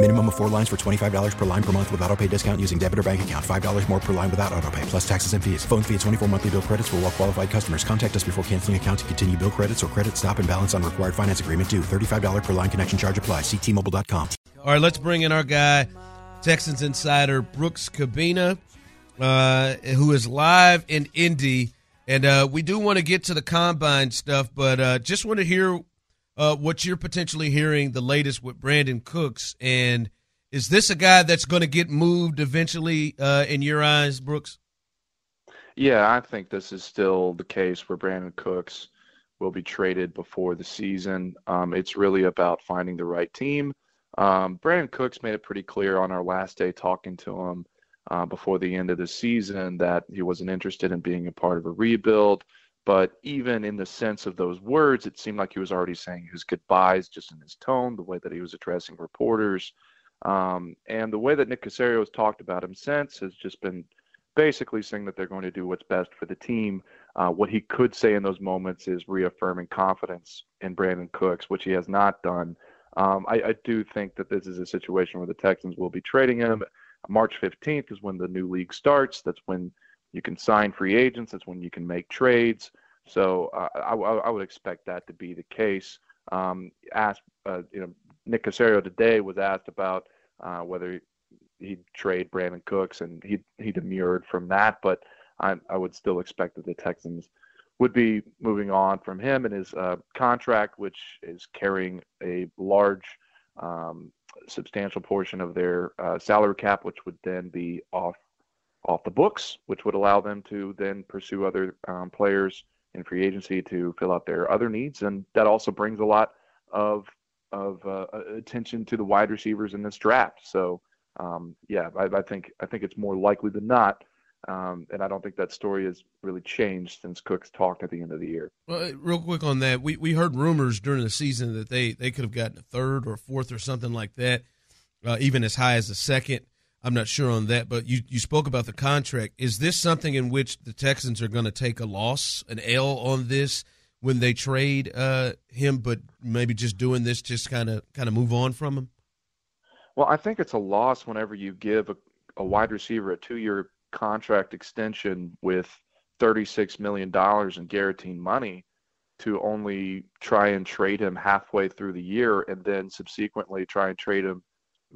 Minimum of four lines for $25 per line per month with auto pay discount using debit or bank account. $5 more per line without auto pay, plus taxes and fees. Phone fee at 24 monthly bill credits for all well qualified customers. Contact us before canceling account to continue bill credits or credit stop and balance on required finance agreement due. $35 per line connection charge apply. Ctmobile.com. All right, let's bring in our guy, Texans insider Brooks Kubena, uh, who is live in Indy. And uh, we do want to get to the combine stuff, but uh, just want to hear uh, what you're potentially hearing the latest with Brandin Cooks. And is this a guy that's going to get moved eventually uh, in your eyes, Brooks? Yeah, I think this is still the case where Brandin Cooks will be traded before the season. Um, it's really about finding the right team. Um, Brandin Cooks made it pretty clear on our last day talking to him uh, before the end of the season that he wasn't interested in being a part of a rebuild. But even in the sense of those words, it seemed like he was already saying his goodbyes just in his tone, the way that he was addressing reporters. Um, and the way that Nick Caserio has talked about him since has just been basically saying that they're going to do what's best for the team. Uh, what he could say in those moments is reaffirming confidence in Brandin Cooks, which he has not done. Um, I, I, do think that this is a situation where the Texans will be trading him. March 15th is when the new league starts. That's when you can sign free agents. That's when you can make trades. So uh, I, I, would expect that to be the case. Um, asked, uh, you know, Nick Caserio today was asked about uh, whether he'd trade Brandin Cooks, and he he demurred from that. But I, I would still expect that the Texans would be moving on from him and his uh, contract, which is carrying a large, um, substantial portion of their uh, salary cap, which would then be off off the books, which would allow them to then pursue other um, players in free agency to fill out their other needs, and that also brings a lot of of uh, attention to the wide receivers in this draft. So, um, yeah, I, I, think I think it's more likely than not, um, and I don't think that story has really changed since Cooks talked at the end of the year. Well, real quick on that, we we heard rumors during the season that they they could have gotten a third or fourth or something like that, uh, even as high as a second. I'm not sure on that, but you, you spoke about the contract. Is this something in which the Texans are going to take a loss, an L on this when they trade uh, him, but maybe just doing this just kind of kind of move on from him? Well, I think it's a loss whenever you give a, a wide receiver a two-year contract extension with $36 million in guaranteed money to only try and trade him halfway through the year and then subsequently try and trade him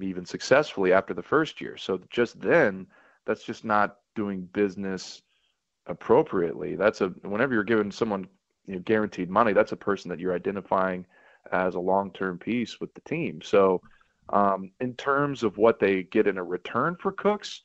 even successfully after the first year. So just then, that's just not doing business appropriately. That's a whenever you're giving someone you know, guaranteed money, that's a person that you're identifying as a long-term piece with the team. So, um, in terms of what they get in a return for Cooks,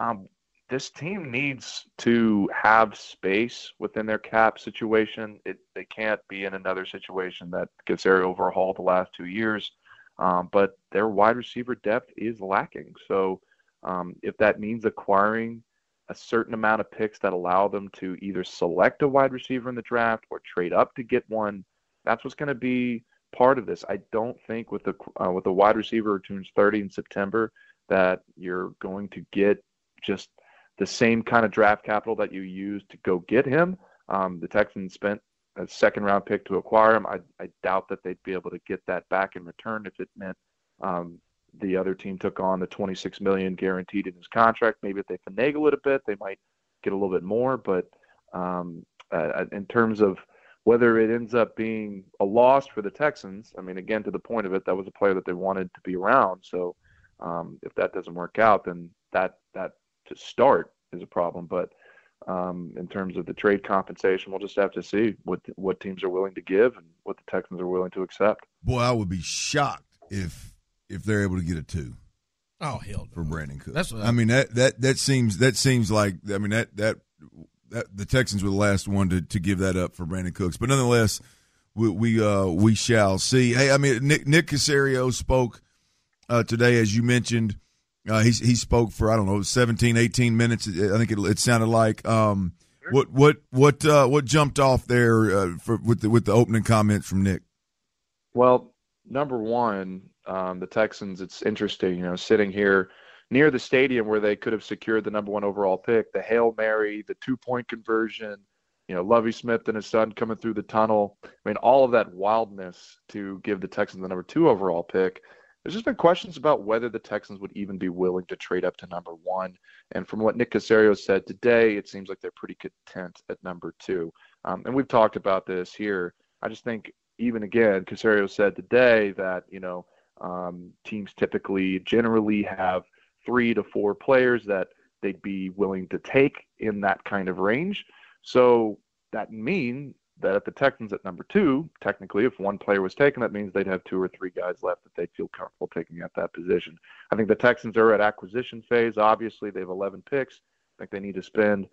um, this team needs to have space within their cap situation. It, they can't be in another situation that gets their overhaul the last two years um, but their wide receiver depth is lacking. So um, if that means acquiring a certain amount of picks that allow them to either select a wide receiver in the draft or trade up to get one, that's what's going to be part of this. I don't think with the uh, with the wide receiver who turns 30 in September that you're going to get just the same kind of draft capital that you used to go get him. Um, the Texans spent a second round pick to acquire him. I, I doubt that they'd be able to get that back in return if it meant um, the other team took on the 26 million guaranteed in his contract. Maybe if they finagle it a bit, they might get a little bit more. But um, uh, in terms of whether it ends up being a loss for the Texans, I mean, again, to the point of it, that was a player that they wanted to be around. So um, if that doesn't work out, then that that to start is a problem. But um, in terms of the trade compensation. We'll just have to see what what teams are willing to give and what the Texans are willing to accept. Boy, I would be shocked if if they're able to get a two. Oh hell, no. for Brandin Cooks. That's what I, I mean that that that seems that seems like I mean that that that the Texans were the last one to, to give that up for Brandin Cooks, but nonetheless, we we uh, we shall see. Hey, I mean Nick Nick Caserio spoke uh, today, as you mentioned. Uh, he he spoke for I don't know 17, 18 minutes. I think it, it sounded like. Um, what what what uh, what jumped off there uh, for, with the with the opening comments from Nick? Well, number one, um, the Texans. It's interesting, you know, sitting here near the stadium where they could have secured the number one overall pick, the hail mary, the two point conversion. You know, Lovie Smith and his son coming through the tunnel. I mean, all of that wildness to give the Texans the number two overall pick there's just been questions about whether the Texans would even be willing to trade up to number one. And from what Nick Caserio said today, it seems like they're pretty content at number two. Um, and we've talked about this here. I just think, even again, Caserio said today that, you know, um, teams typically generally have three to four players that they'd be willing to take in that kind of range. So that mean that at the Texans at number two, technically, if one player was taken, that means they'd have two or three guys left that they'd feel comfortable taking at that position. I think the Texans are at acquisition phase. Obviously, they have 11 picks. I think they need to spend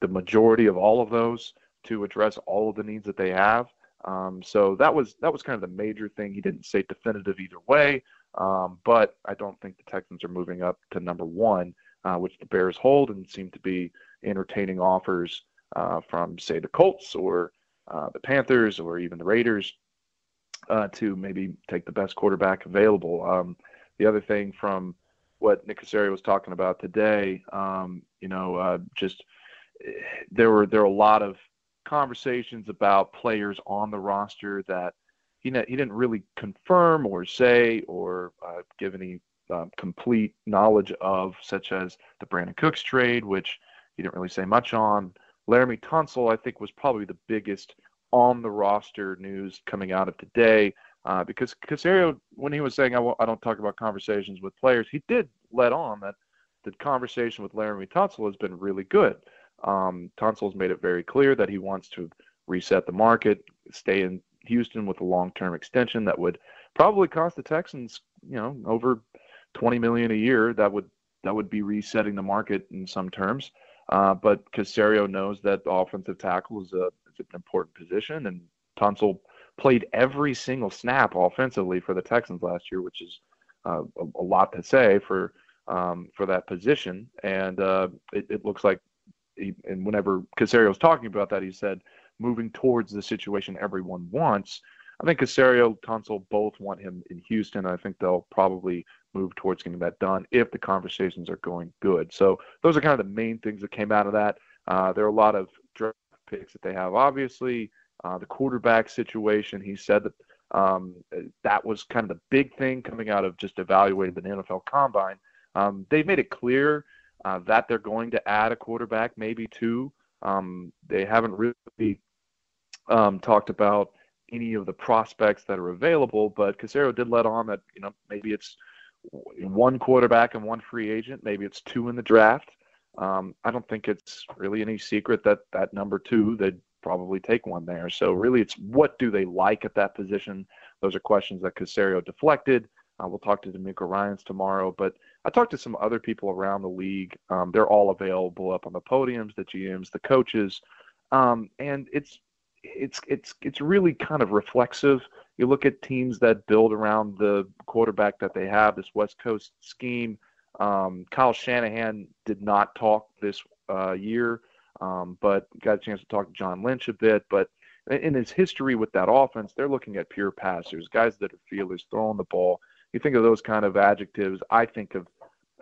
the majority of all of those to address all of the needs that they have. Um, so that was that was kind of the major thing. He didn't say definitive either way, um, but I don't think the Texans are moving up to number one, uh, which the Bears hold and seem to be entertaining offers uh, from, say, the Colts or uh, the Panthers or even the Raiders uh, to maybe take the best quarterback available. Um, the other thing from what Nick Caserio was talking about today, um, you know, uh, just there were there were a lot of conversations about players on the roster that he he didn't really confirm or say or uh, give any uh, complete knowledge of, such as the Brandin Cooks trade, which he didn't really say much on. Laremy Tunsil, I think, was probably the biggest on the roster news coming out of today uh, because Caserio, when he was saying I w- I don't talk about conversations with players, he did let on that the conversation with Laremy Tunsil has been really good. Um, Tunsil's made it very clear that he wants to reset the market, stay in Houston with a long-term extension that would probably cost the Texans, you know, over 20 million a year. That would that would be resetting the market in some terms. Uh, but Caserio knows that offensive tackle is a is an important position, and Tunsil played every single snap offensively for the Texans last year, which is uh, a, a, lot to say for um, for that position. And uh, it, it, looks like, he, and whenever Caserio was talking about that, he said moving towards the situation everyone wants. I think Caserio, Tunsil both want him in Houston. I think they'll probably move towards getting that done if the conversations are going good. So those are kind of the main things that came out of that. Uh, there are a lot of draft picks that they have. Obviously, uh, the quarterback situation. He said that um, that was kind of the big thing coming out of just evaluating the NFL Combine. Um, they made it clear uh, that they're going to add a quarterback, maybe two. Um, they haven't really um, talked about any of the prospects that are available, but Caserio did let on that you know maybe it's one quarterback and one free agent. Maybe it's two in the draft. Um, I don't think it's really any secret that that number two, they'd probably take one there. So really, it's what do they like at that position? Those are questions that Caserio deflected. Uh, we'll talk to DeMeco Ryans tomorrow, but I talked to some other people around the league. Um, they're all available up on the podiums, the GMs, the coaches, um, and it's it's it's it's really kind of reflexive you look at teams that build around the quarterback that they have, this West Coast scheme. Um, Kyle Shanahan did not talk this uh, year, um, but got a chance to talk to John Lynch a bit. But in his history with that offense, they're looking at pure passers, guys that are feelers, throwing the ball. You think of those kind of adjectives. I think of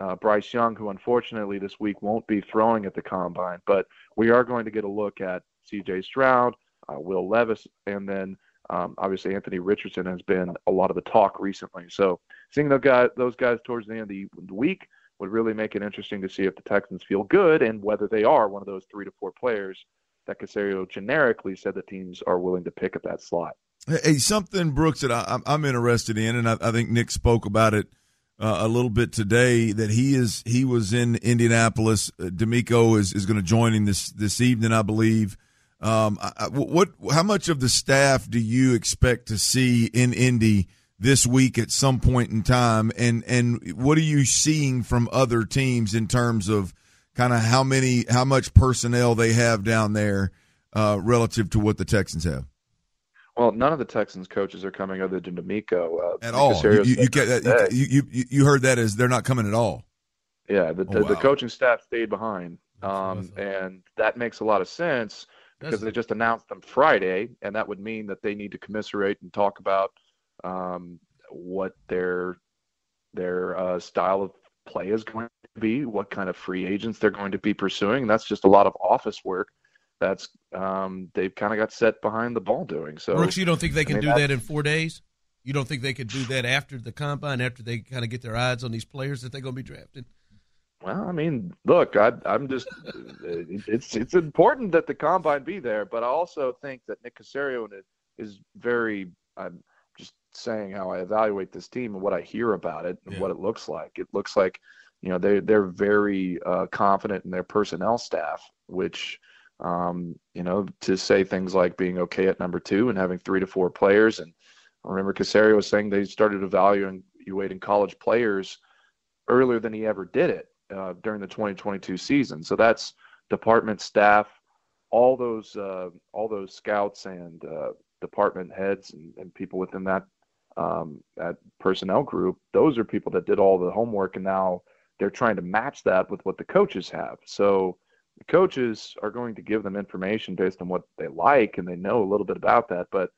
uh, Bryce Young, who unfortunately this week won't be throwing at the combine, but we are going to get a look at C.J. Stroud, Will Levis, and then um, obviously, Anthony Richardson has been a lot of the talk recently. So seeing those guys, those guys towards the end of the, week would really make it interesting to see if the Texans feel good and whether they are one of those three to four players that Caserio generically said the teams are willing to pick at that slot. Hey, something Brooks that I, am interested in, and I, I, think Nick spoke about it uh, a little bit today that he is he was in Indianapolis. Uh, DeMeco is, is going to join him this this evening, I believe. Um, I, what how much of the staff do you expect to see in Indy this week at some point in time, and and what are you seeing from other teams in terms of kind of how many how much personnel they have down there uh, relative to what the Texans have? Well, none of the Texans coaches are coming other than DeMeco. Uh, at all, you, you, you, you, you heard that as they're not coming at all. Yeah, the, oh, the, coaching staff stayed behind, um, and that makes a lot of sense because they just announced them Friday, and that would mean that they need to commiserate and talk about um, what their their uh, style of play is going to be, what kind of free agents they're going to be pursuing. And that's just a lot of office work that's um, they've kind of got set behind the ball doing. So, Brooks, you don't think they can I mean, do that in four days? You don't think they could do that after the combine, after they kind of get their eyes on these players that they're going to be drafted? Well, I mean, look, I, am just it's it's important that the combine be there, but I also think that Nick Caserio is very. I'm just saying how I evaluate this team and what I hear about it and yeah. what it looks like. It looks like, you know, they they're very uh, confident in their personnel staff, which um, you know, to say things like being okay at number two and having three to four players. And I remember Caserio was saying they started evaluating college players earlier than he ever did it uh, during the 2022 season. So that's department staff, all those uh, all those scouts and uh, department heads and, and, people within that um, that personnel group. Those are people that did all the homework, and now they're trying to match that with what the coaches have. So the coaches are going to give them information based on what they like and they know a little bit about that but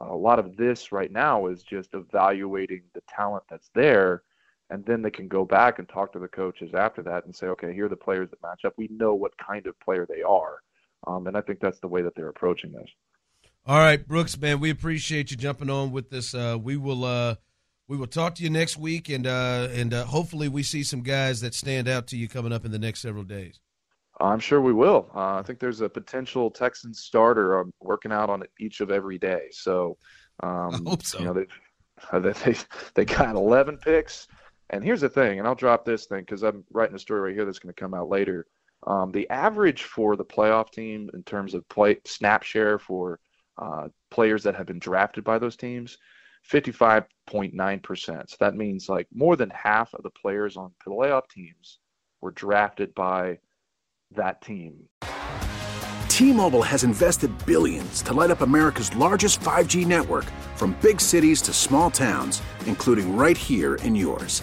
a lot of this right now is just evaluating the talent that's there and then they can go back and talk to the coaches after that and say okay here are the players that match up we know what kind of player they are um, and i think that's the way that they're approaching this all right brooks man we appreciate you jumping on with this uh, we will uh, we will talk to you next week and uh, and uh, hopefully we see some guys that stand out to you coming up in the next several days I'm sure we will. Uh, I think there's a potential Texans starter I'm working out on it each of every day. So, um, I hope so. You know, they they they got 11 picks. And here's the thing, and I'll drop this thing because I'm writing a story right here that's going to come out later. Um, the average for the playoff team in terms of play snap share for uh, players that have been drafted by those teams, 55.9%. So that means like more than half of the players on playoff teams were drafted by that team. T-Mobile has invested billions to light up America's largest 5G network from big cities to small towns, including right here in yours.